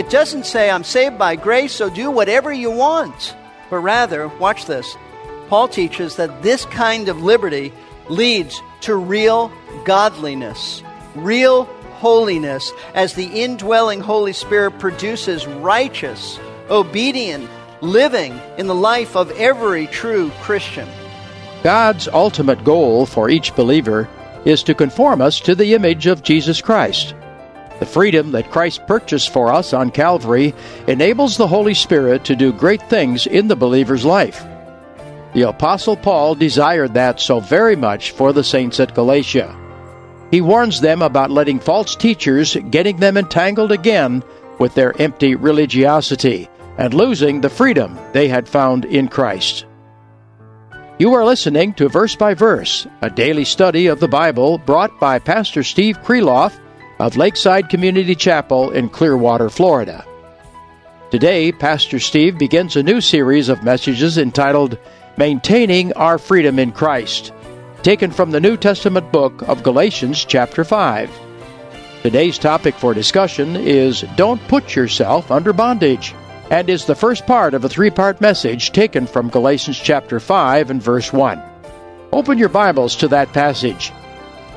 It doesn't say, I'm saved by grace, so do whatever you want. But rather, watch this. Paul teaches that this kind of liberty leads to real godliness, real holiness, as the indwelling Holy Spirit produces righteous, obedient living in the life of every true Christian. God's ultimate goal for each believer is to conform us to the image of Jesus Christ. The freedom that Christ purchased for us on Calvary enables the Holy Spirit to do great things in the believer's life. The Apostle Paul desired that so very much for the saints at Galatia. He warns them about letting false teachers getting them entangled again with their empty religiosity and losing the freedom they had found in Christ. You are listening to Verse by Verse, a daily study of the Bible brought by Pastor Steve Kreloff of Lakeside Community Chapel in Clearwater, Florida. Today, Pastor Steve begins a new series of messages entitled Maintaining Our Freedom in Christ, taken from the New Testament book of Galatians, chapter 5. Today's topic for discussion is Don't Put Yourself Under Bondage, and is the first part of a three part message taken from Galatians chapter 5 and verse 1. Open your Bibles to that passage.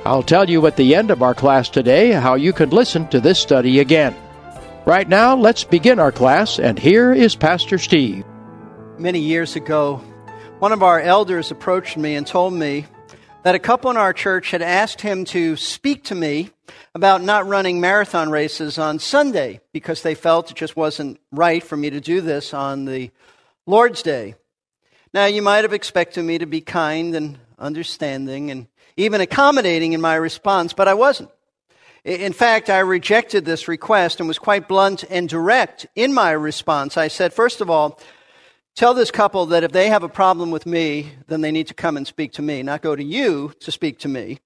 I'll tell you at the end of our class today how you can listen to this study again. Right now, let's begin our class, and here is Pastor Steve. Many years ago, one of our elders approached me and told me that a couple in our church had asked him to speak to me about not running marathon races on Sunday because they felt it just wasn't right for me to do this on the Lord's Day. Now, you might have expected me to be kind and understanding and even accommodating in my response, but I wasn't. In fact, I rejected this request and was quite blunt and direct in my response. I said, first of all, tell this couple that if they have a problem with me, then they need to come and speak to me, not go to you to speak to me.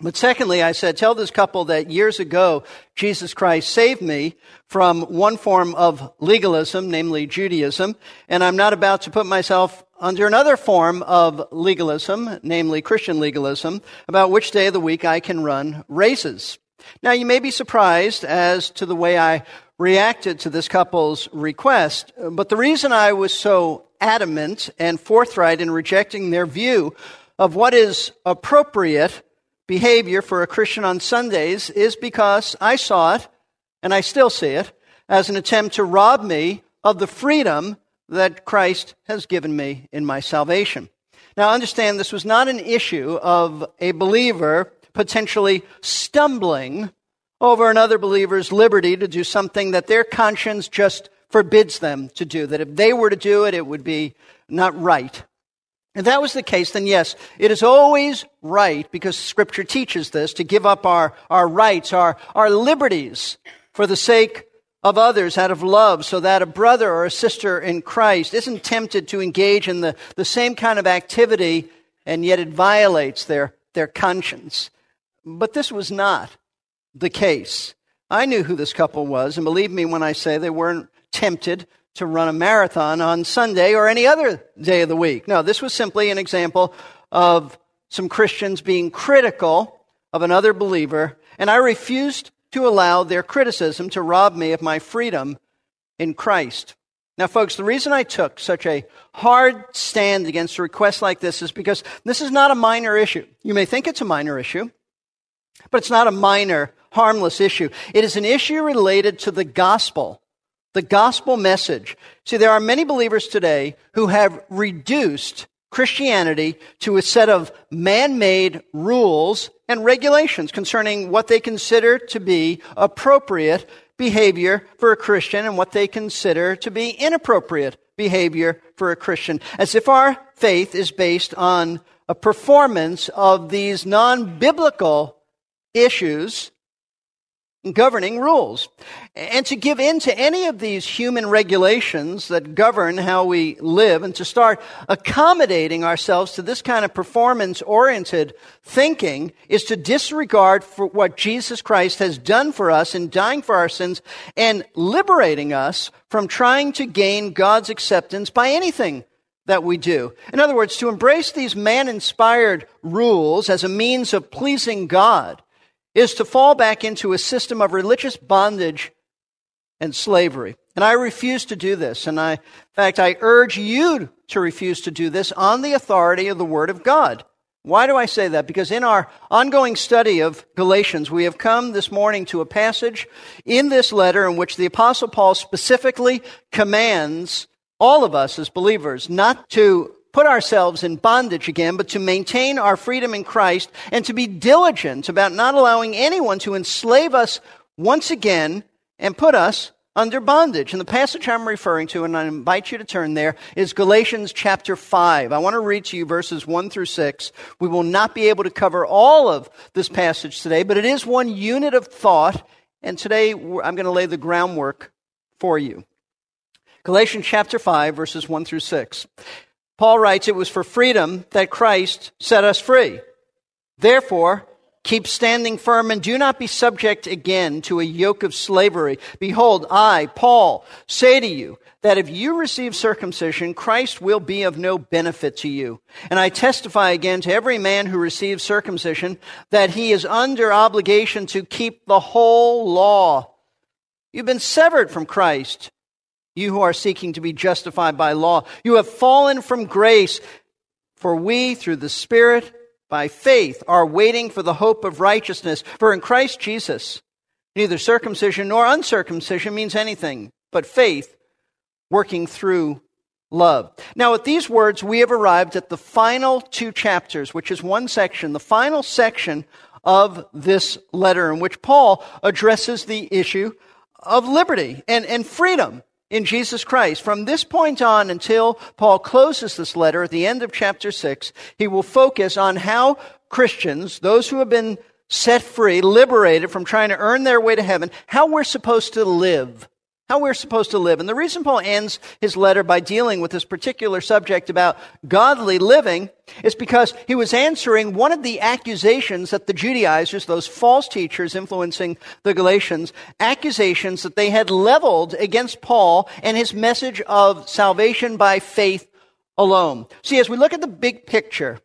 But secondly, I said, tell this couple that years ago, Jesus Christ saved me from one form of legalism, namely Judaism, and I'm not about to put myself under another form of legalism, namely Christian legalism, about which day of the week I can run races. Now, you may be surprised as to the way I reacted to this couple's request, but the reason I was so adamant and forthright in rejecting their view of what is appropriate behavior for a Christian on Sundays is because I saw it, and I still see it, as an attempt to rob me of the freedom that Christ has given me in my salvation. Now, understand this was not an issue of a believer potentially stumbling over another believer's liberty to do something that their conscience just forbids them to do. That if they were to do it, it would be not right. If that was the case, then yes, it is always right, because Scripture teaches this, to give up our, our rights, our, our liberties for the sake of others out of love, so that a brother or a sister in Christ isn't tempted to engage in the, the same kind of activity, and yet it violates their, their conscience. But this was not the case. I knew who this couple was, and believe me when I say they weren't tempted to run a marathon on Sunday or any other day of the week. No, this was simply an example of some Christians being critical of another believer, and I refused to allow their criticism to rob me of my freedom in Christ. Now, folks, the reason I took such a hard stand against a request like this is because this is not a minor issue. You may think it's a minor issue, but it's not a minor, harmless issue. It is an issue related to the gospel, the gospel message. See, there are many believers today who have reduced Christianity to a set of man made rules and regulations concerning what they consider to be appropriate behavior for a Christian and what they consider to be inappropriate behavior for a Christian, as if our faith is based on a performance of these non biblical issues governing rules. And to give in to any of these human regulations that govern how we live and to start accommodating ourselves to this kind of performance oriented thinking is to disregard for what Jesus Christ has done for us in dying for our sins and liberating us from trying to gain God's acceptance by anything that we do. In other words, to embrace these man inspired rules as a means of pleasing God is to fall back into a system of religious bondage and slavery. And I refuse to do this. And I, in fact, I urge you to refuse to do this on the authority of the Word of God. Why do I say that? Because in our ongoing study of Galatians, we have come this morning to a passage in this letter in which the Apostle Paul specifically commands all of us as believers not to put ourselves in bondage again, but to maintain our freedom in Christ and to be diligent about not allowing anyone to enslave us once again and put us under bondage. And the passage I'm referring to, and I invite you to turn there, is Galatians chapter 5. I want to read to you verses 1 through 6. We will not be able to cover all of this passage today, but it is one unit of thought, and today I'm going to lay the groundwork for you. Galatians chapter 5, verses 1 through 6. Paul writes, It was for freedom that Christ set us free. Therefore, keep standing firm and do not be subject again to a yoke of slavery. Behold, I, Paul, say to you that if you receive circumcision, Christ will be of no benefit to you. And I testify again to every man who receives circumcision that he is under obligation to keep the whole law. You've been severed from Christ you who are seeking to be justified by law. You have fallen from grace, for we, through the Spirit, by faith, are waiting for the hope of righteousness. For in Christ Jesus, neither circumcision nor uncircumcision means anything, but faith working through love. Now, with these words, we have arrived at the final two chapters, which is one section, the final section of this letter, in which Paul addresses the issue of liberty and, and freedom in Jesus Christ. From this point on until Paul closes this letter at the end of chapter 6, he will focus on how Christians, those who have been set free, liberated from trying to earn their way to heaven, how we're supposed to live how we're supposed to live. And the reason Paul ends his letter by dealing with this particular subject about godly living is because he was answering one of the accusations that the Judaizers, those false teachers influencing the Galatians, accusations that they had leveled against Paul and his message of salvation by faith alone. See, as we look at the big picture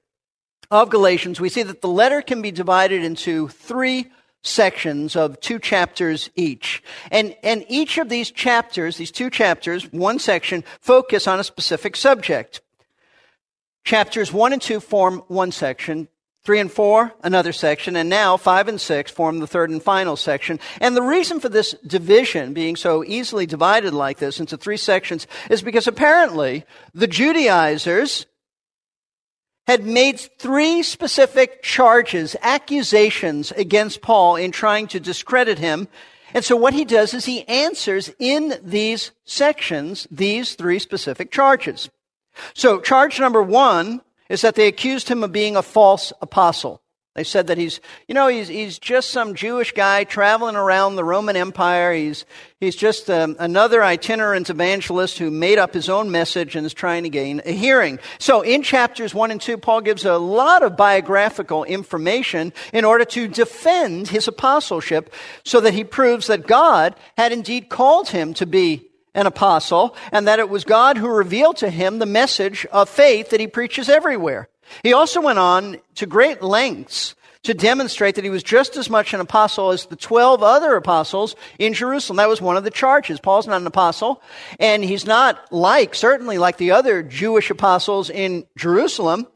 of Galatians, we see that the letter can be divided into three sections of two chapters each. And, and each of these chapters, these two chapters, one section, focus on a specific subject. Chapters 1 and 2 form one section, 3 and 4, another section, and now 5 and 6 form the third and final section. And the reason for this division being so easily divided like this into three sections is because apparently the Judaizers had made three specific charges, accusations against Paul in trying to discredit him. And so what he does is he answers in these sections these three specific charges. So charge number one is that they accused him of being a false apostle. They said that he's, you know, he's, he's just some Jewish guy traveling around the Roman Empire. He's, he's just um, another itinerant evangelist who made up his own message and is trying to gain a hearing. So in chapters one and two, Paul gives a lot of biographical information in order to defend his apostleship so that he proves that God had indeed called him to be an apostle and that it was God who revealed to him the message of faith that he preaches everywhere. He also went on to great lengths to demonstrate that he was just as much an apostle as the 12 other apostles in Jerusalem. That was one of the charges. Paul's not an apostle, and he's not like, certainly like the other Jewish apostles in Jerusalem.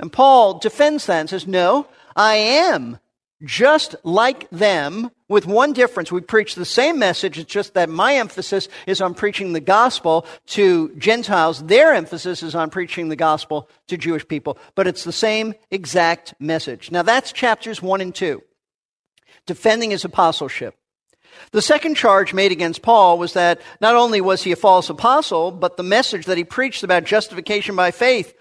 And Paul defends that and says, No, I am just like them, with one difference. We preach the same message, it's just that my emphasis is on preaching the gospel to Gentiles. Their emphasis is on preaching the gospel to Jewish people. But it's the same exact message. Now that's chapters one and two. Defending his apostleship. The second charge made against Paul was that not only was he a false apostle, but the message that he preached about justification by faith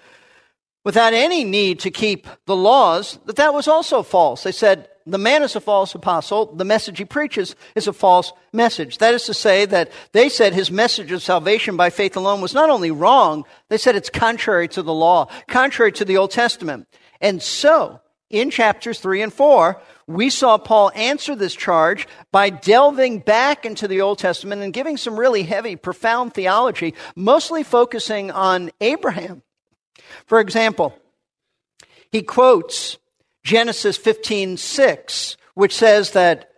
without any need to keep the laws, that that was also false. They said, the man is a false apostle. The message he preaches is a false message. That is to say that they said his message of salvation by faith alone was not only wrong, they said it's contrary to the law, contrary to the Old Testament. And so, in chapters 3 and 4, we saw Paul answer this charge by delving back into the Old Testament and giving some really heavy, profound theology, mostly focusing on Abraham. For example, he quotes Genesis 15 6, which says that,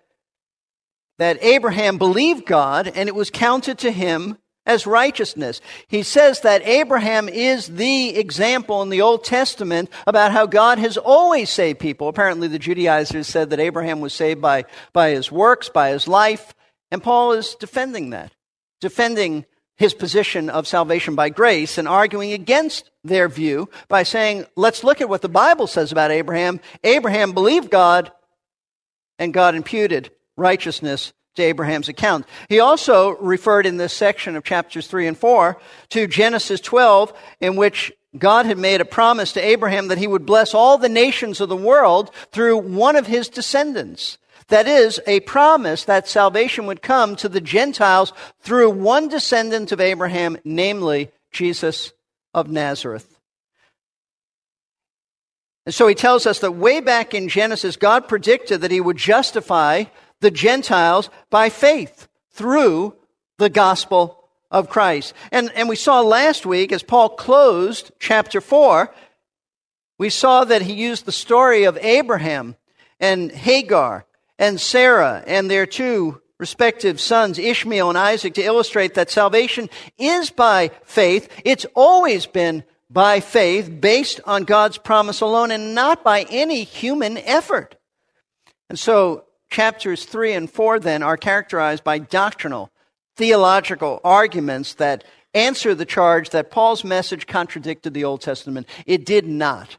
that Abraham believed God and it was counted to him as righteousness. He says that Abraham is the example in the Old Testament about how God has always saved people. Apparently, the Judaizers said that Abraham was saved by, by his works, by his life, and Paul is defending that, defending his position of salvation by grace and arguing against their view by saying, let's look at what the Bible says about Abraham. Abraham believed God, and God imputed righteousness to Abraham's account. He also referred in this section of chapters 3 and 4 to Genesis 12, in which God had made a promise to Abraham that he would bless all the nations of the world through one of his descendants. That is, a promise that salvation would come to the Gentiles through one descendant of Abraham, namely Jesus of Nazareth. And so he tells us that way back in Genesis, God predicted that he would justify the Gentiles by faith through the gospel of Christ. And, and we saw last week, as Paul closed chapter 4, we saw that he used the story of Abraham and Hagar and Sarah and their two respective sons, Ishmael and Isaac, to illustrate that salvation is by faith. It's always been by faith, based on God's promise alone, and not by any human effort. And so, chapters 3 and 4 then are characterized by doctrinal, theological arguments that answer the charge that Paul's message contradicted the Old Testament. It did not.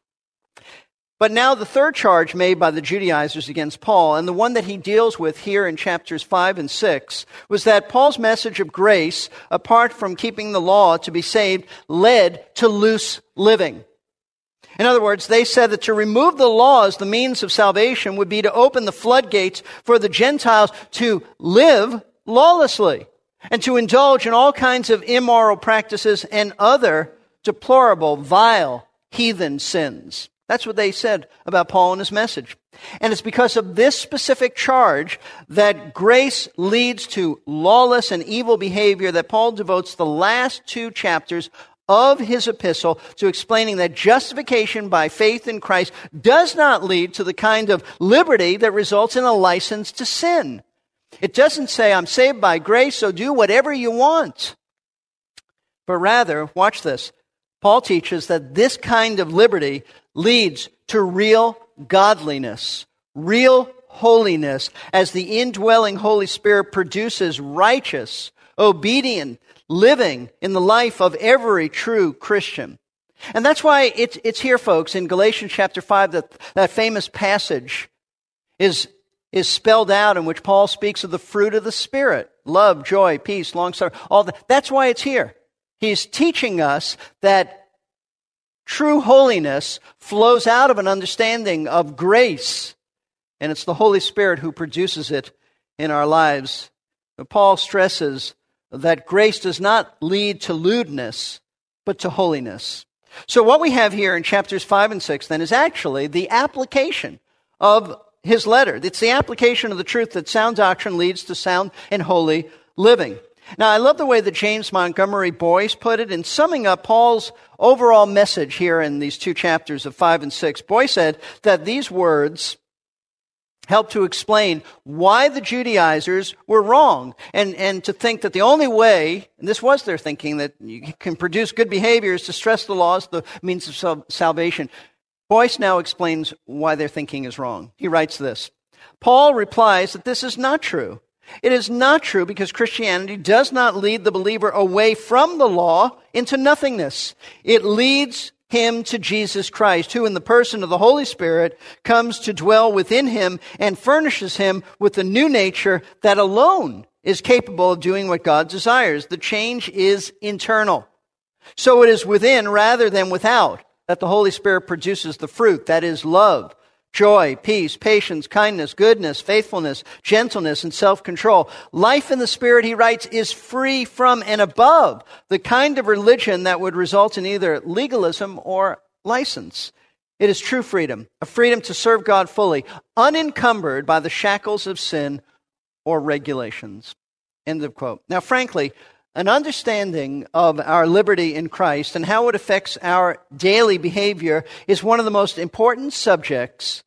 But now the third charge made by the Judaizers against Paul, and the one that he deals with here in chapters 5 and 6, was that Paul's message of grace, apart from keeping the law to be saved, led to loose living. In other words, they said that to remove the law as the means of salvation would be to open the floodgates for the Gentiles to live lawlessly and to indulge in all kinds of immoral practices and other deplorable, vile, heathen sins. That's what they said about Paul and his message. And it's because of this specific charge that grace leads to lawless and evil behavior that Paul devotes the last two chapters of his epistle to explaining that justification by faith in Christ does not lead to the kind of liberty that results in a license to sin. It doesn't say, I'm saved by grace, so do whatever you want. But rather, watch this. Paul teaches that this kind of liberty leads to real godliness, real holiness, as the indwelling Holy Spirit produces righteous, obedient living in the life of every true Christian. And that's why it's, it's here, folks, in Galatians chapter 5, that, that famous passage is, is spelled out in which Paul speaks of the fruit of the Spirit love, joy, peace, long suffering, all that. That's why it's here. He's teaching us that True holiness flows out of an understanding of grace, and it's the Holy Spirit who produces it in our lives. Paul stresses that grace does not lead to lewdness, but to holiness. So, what we have here in chapters 5 and 6 then is actually the application of his letter. It's the application of the truth that sound doctrine leads to sound and holy living. Now, I love the way that James Montgomery Boice put it in summing up Paul's overall message here in these two chapters of 5 and 6. Boice said that these words help to explain why the Judaizers were wrong and, and to think that the only way, and this was their thinking, that you can produce good behavior is to stress the laws, the means of salvation. Boice now explains why their thinking is wrong. He writes this Paul replies that this is not true. It is not true because Christianity does not lead the believer away from the law into nothingness. It leads him to Jesus Christ, who in the person of the Holy Spirit comes to dwell within him and furnishes him with the new nature that alone is capable of doing what God desires. The change is internal. So it is within rather than without that the Holy Spirit produces the fruit, that is love, joy, peace, patience, kindness, goodness, faithfulness, gentleness, and self-control. Life in the Spirit, he writes, is free from and above the kind of religion that would result in either legalism or license. It is true freedom, a freedom to serve God fully, unencumbered by the shackles of sin or regulations. End of quote. Now, frankly, an understanding of our liberty in Christ and how it affects our daily behavior is one of the most important subjects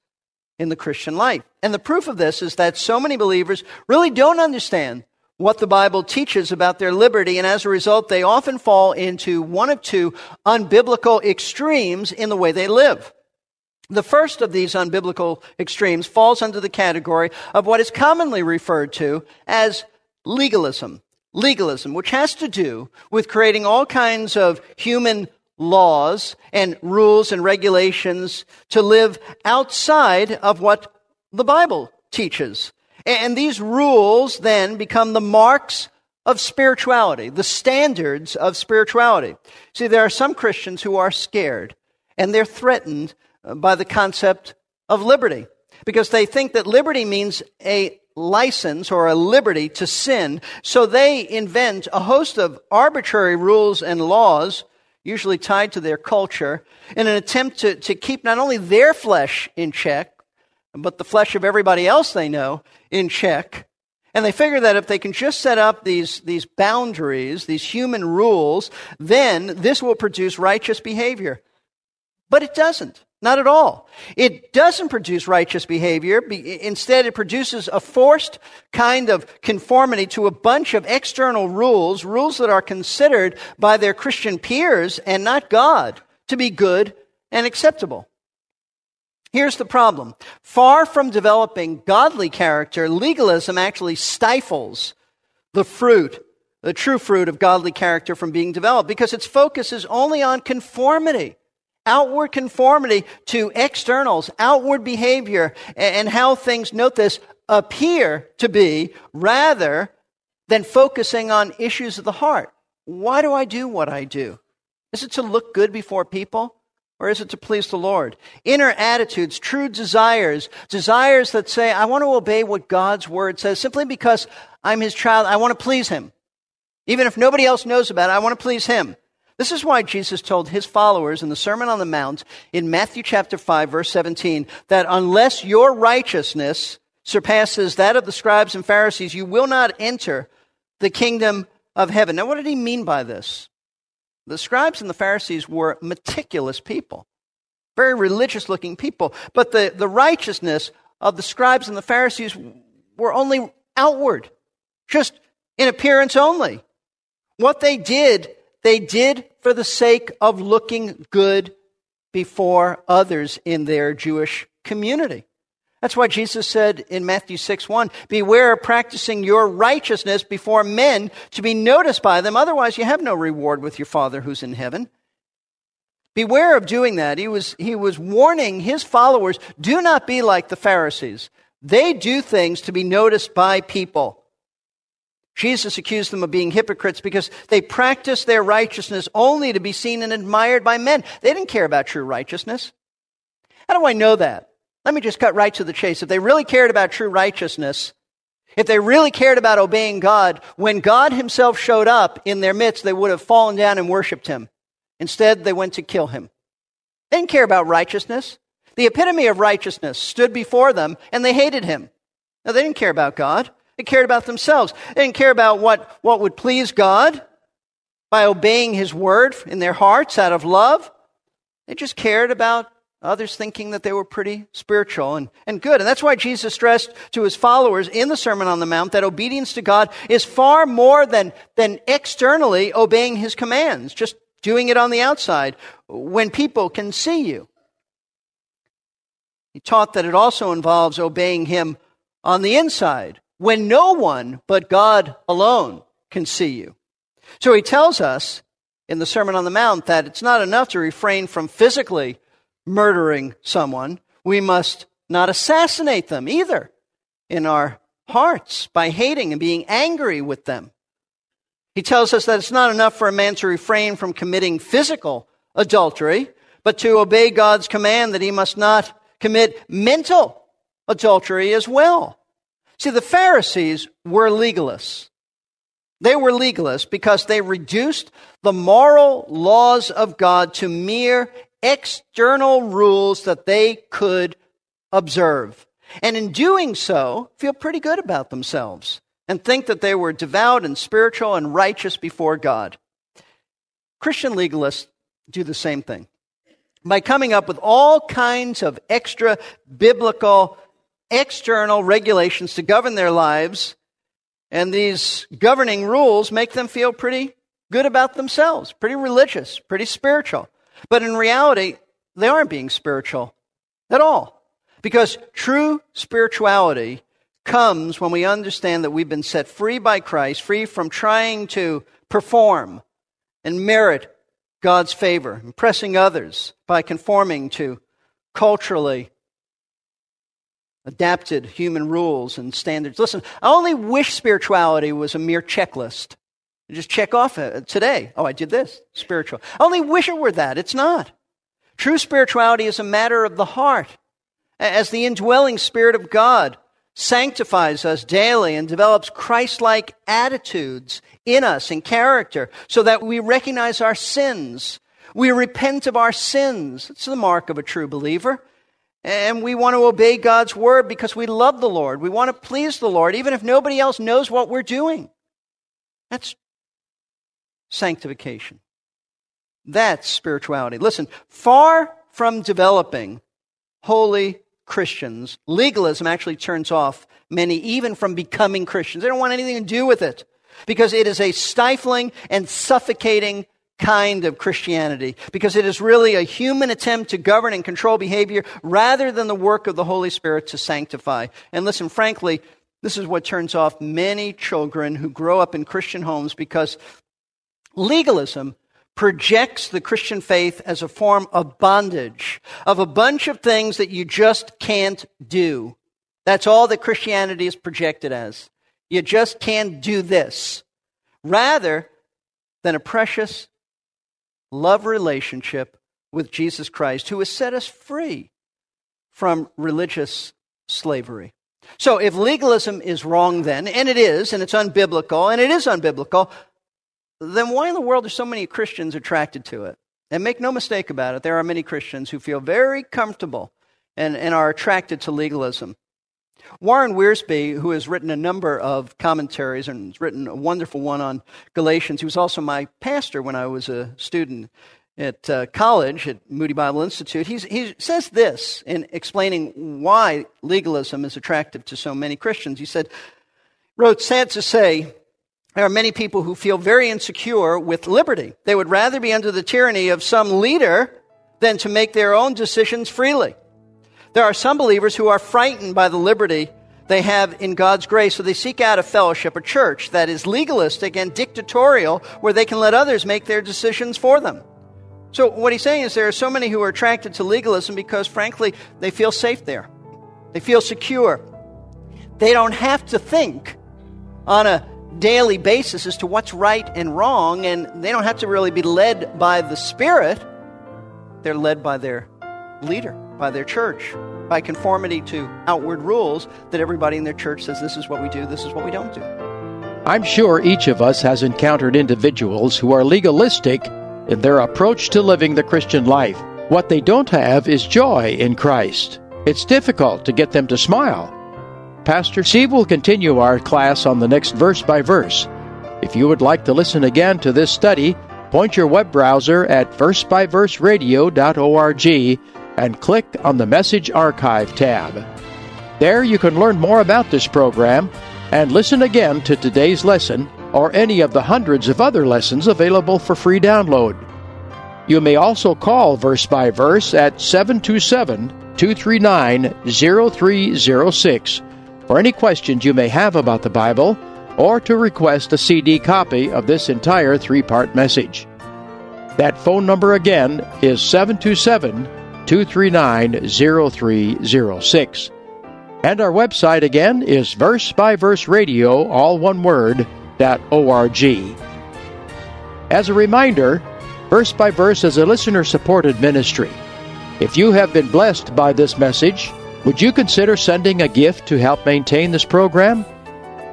in the Christian life. And the proof of this is that so many believers really don't understand what the Bible teaches about their liberty, and as a result, they often fall into one of two unbiblical extremes in the way they live. The first of these unbiblical extremes falls under the category of what is commonly referred to as legalism legalism, which has to do with creating all kinds of human laws and rules and regulations to live outside of what the Bible teaches. And these rules then become the marks of spirituality, the standards of spirituality. See, there are some Christians who are scared and they're threatened by the concept of liberty because they think that liberty means a license or a liberty to sin. So they invent a host of arbitrary rules and laws, usually tied to their culture, in an attempt to, to keep not only their flesh in check, but the flesh of everybody else they know in check. And they figure that if they can just set up these, these boundaries, these human rules, then this will produce righteous behavior. But it doesn't. Not at all. It doesn't produce righteous behavior. Instead, it produces a forced kind of conformity to a bunch of external rules, rules that are considered by their Christian peers and not God to be good and acceptable. Here's the problem. Far from developing godly character, legalism actually stifles the fruit, the true fruit of godly character from being developed because its focus is only on conformity outward conformity to externals, outward behavior, and how things, note this, appear to be rather than focusing on issues of the heart. Why do I do what I do? Is it to look good before people? Or is it to please the Lord? Inner attitudes, true desires, desires that say, I want to obey what God's word says simply because I'm his child. I want to please him. Even if nobody else knows about it, I want to please him. This is why Jesus told his followers in the Sermon on the Mount in Matthew chapter 5 verse 17 that unless your righteousness surpasses that of the scribes and Pharisees, you will not enter the kingdom of heaven. Now, what did he mean by this? The scribes and the Pharisees were meticulous people, very religious looking people, but the, the righteousness of the scribes and the Pharisees were only outward, just in appearance only. What they did they did for the sake of looking good before others in their Jewish community. That's why Jesus said in Matthew 6 1, Beware of practicing your righteousness before men to be noticed by them. Otherwise, you have no reward with your Father who's in heaven. Beware of doing that. He was, he was warning his followers do not be like the Pharisees. They do things to be noticed by people. Jesus accused them of being hypocrites because they practiced their righteousness only to be seen and admired by men. They didn't care about true righteousness. How do I know that? Let me just cut right to the chase. If they really cared about true righteousness, if they really cared about obeying God, when God Himself showed up in their midst, they would have fallen down and worshiped Him. Instead, they went to kill Him. They didn't care about righteousness. The epitome of righteousness stood before them, and they hated Him. Now, they didn't care about God. They cared about themselves. They didn't care about what, what would please God by obeying His word in their hearts out of love. They just cared about others thinking that they were pretty spiritual and, and good. And that's why Jesus stressed to his followers in the Sermon on the Mount that obedience to God is far more than, than externally obeying his commands, just doing it on the outside when people can see you. He taught that it also involves obeying him on the inside when no one but God alone can see you. So he tells us in the Sermon on the Mount that it's not enough to refrain from physically murdering someone. We must not assassinate them either in our hearts by hating and being angry with them. He tells us that it's not enough for a man to refrain from committing physical adultery, but to obey God's command that he must not commit mental adultery as well. See, the Pharisees were legalists. They were legalists because they reduced the moral laws of God to mere external rules that they could observe. And in doing so, feel pretty good about themselves and think that they were devout and spiritual and righteous before God. Christian legalists do the same thing by coming up with all kinds of extra biblical external regulations to govern their lives. And these governing rules make them feel pretty good about themselves, pretty religious, pretty spiritual. But in reality, they aren't being spiritual at all. Because true spirituality comes when we understand that we've been set free by Christ, free from trying to perform and merit God's favor, impressing others by conforming to culturally adapted human rules and standards. Listen, I only wish spirituality was a mere checklist. You just check off today. Oh, I did this. Spiritual. I only wish it were that. It's not. True spirituality is a matter of the heart. As the indwelling Spirit of God sanctifies us daily and develops Christ like attitudes in us and character so that we recognize our sins. We repent of our sins. It's the mark of a true believer. And we want to obey God's word because we love the Lord. We want to please the Lord, even if nobody else knows what we're doing. That's sanctification. That's spirituality. Listen, far from developing holy Christians, legalism actually turns off many even from becoming Christians. They don't want anything to do with it because it is a stifling and suffocating kind of Christianity because it is really a human attempt to govern and control behavior rather than the work of the Holy Spirit to sanctify. And listen, frankly, this is what turns off many children who grow up in Christian homes because legalism projects the Christian faith as a form of bondage, of a bunch of things that you just can't do. That's all that Christianity is projected as. You just can't do this. Rather than a precious love relationship with Jesus Christ, who has set us free from religious slavery. So, if legalism is wrong, then, and it is, and it's unbiblical, and it is unbiblical, then why in the world are so many Christians attracted to it? And make no mistake about it, there are many Christians who feel very comfortable and, and are attracted to legalism. Warren Wiersbe, who has written a number of commentaries and has written a wonderful one on Galatians, he was also my pastor when I was a student at uh, college at Moody Bible Institute. He's, he says this in explaining why legalism is attractive to so many Christians. He said, wrote, sad to say, there are many people who feel very insecure with liberty. They would rather be under the tyranny of some leader than to make their own decisions freely. There are some believers who are frightened by the liberty they have in God's grace, so they seek out a fellowship, a church that is legalistic and dictatorial, where they can let others make their decisions for them. So, what he's saying is there are so many who are attracted to legalism because, frankly, they feel safe there. They feel secure. They don't have to think on a daily basis as to what's right and wrong, and they don't have to really be led by the Spirit. They're led by their leader by their church by conformity to outward rules that everybody in their church says this is what we do, this is what we don't do. I'm sure each of us has encountered individuals who are legalistic in their approach to living the Christian life. What they don't have is joy in Christ. It's difficult to get them to smile. Pastor Steve will continue our class on the next verse by verse. If you would like to listen again to this study, point your web browser at versebyverseradio.org and click on the Message Archive tab. There you can learn more about this program and listen again to today's lesson or any of the hundreds of other lessons available for free download. You may also call Verse by Verse at 727 239 0306 for any questions you may have about the Bible or to request a CD copy of this entire three part message. That phone number again is 727 239 0306. And our website again is verse by verse radio, all one word, .org. As a reminder, Verse by Verse is a listener supported ministry. If you have been blessed by this message, would you consider sending a gift to help maintain this program?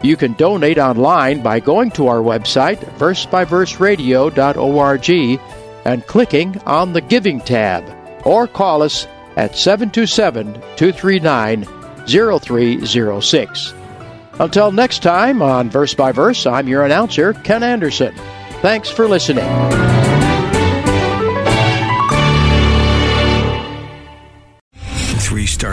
You can donate online by going to our website, versebyverseradio.org, and clicking on the Giving tab, or call us at 727 239 0306. Until next time on Verse by Verse, I'm your announcer, Ken Anderson. Thanks for listening.